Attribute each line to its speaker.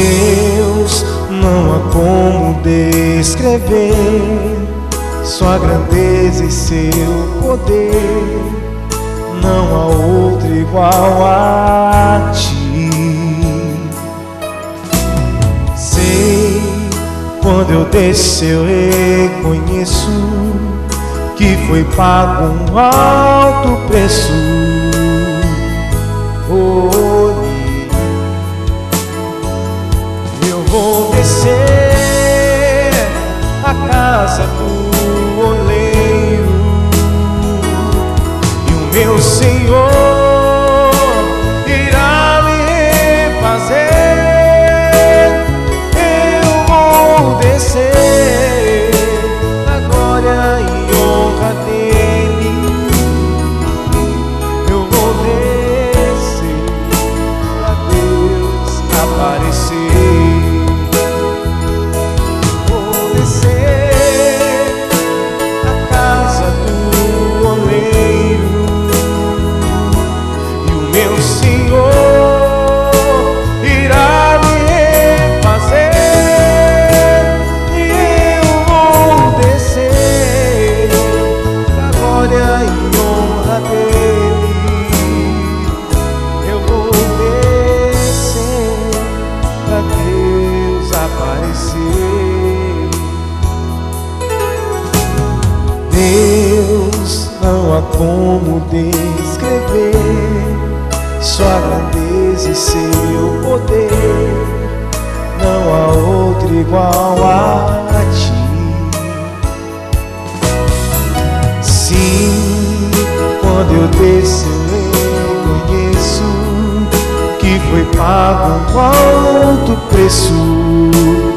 Speaker 1: Deus, não há como descrever sua grandeza e seu poder. Não há outro igual a ti. Sei, quando eu desço, eu reconheço que foi pago um alto preço. Senhor como descrever sua grandeza e seu poder. Não há outro igual a ti. Sim, quando eu desço, eu reconheço que foi pago um alto preço.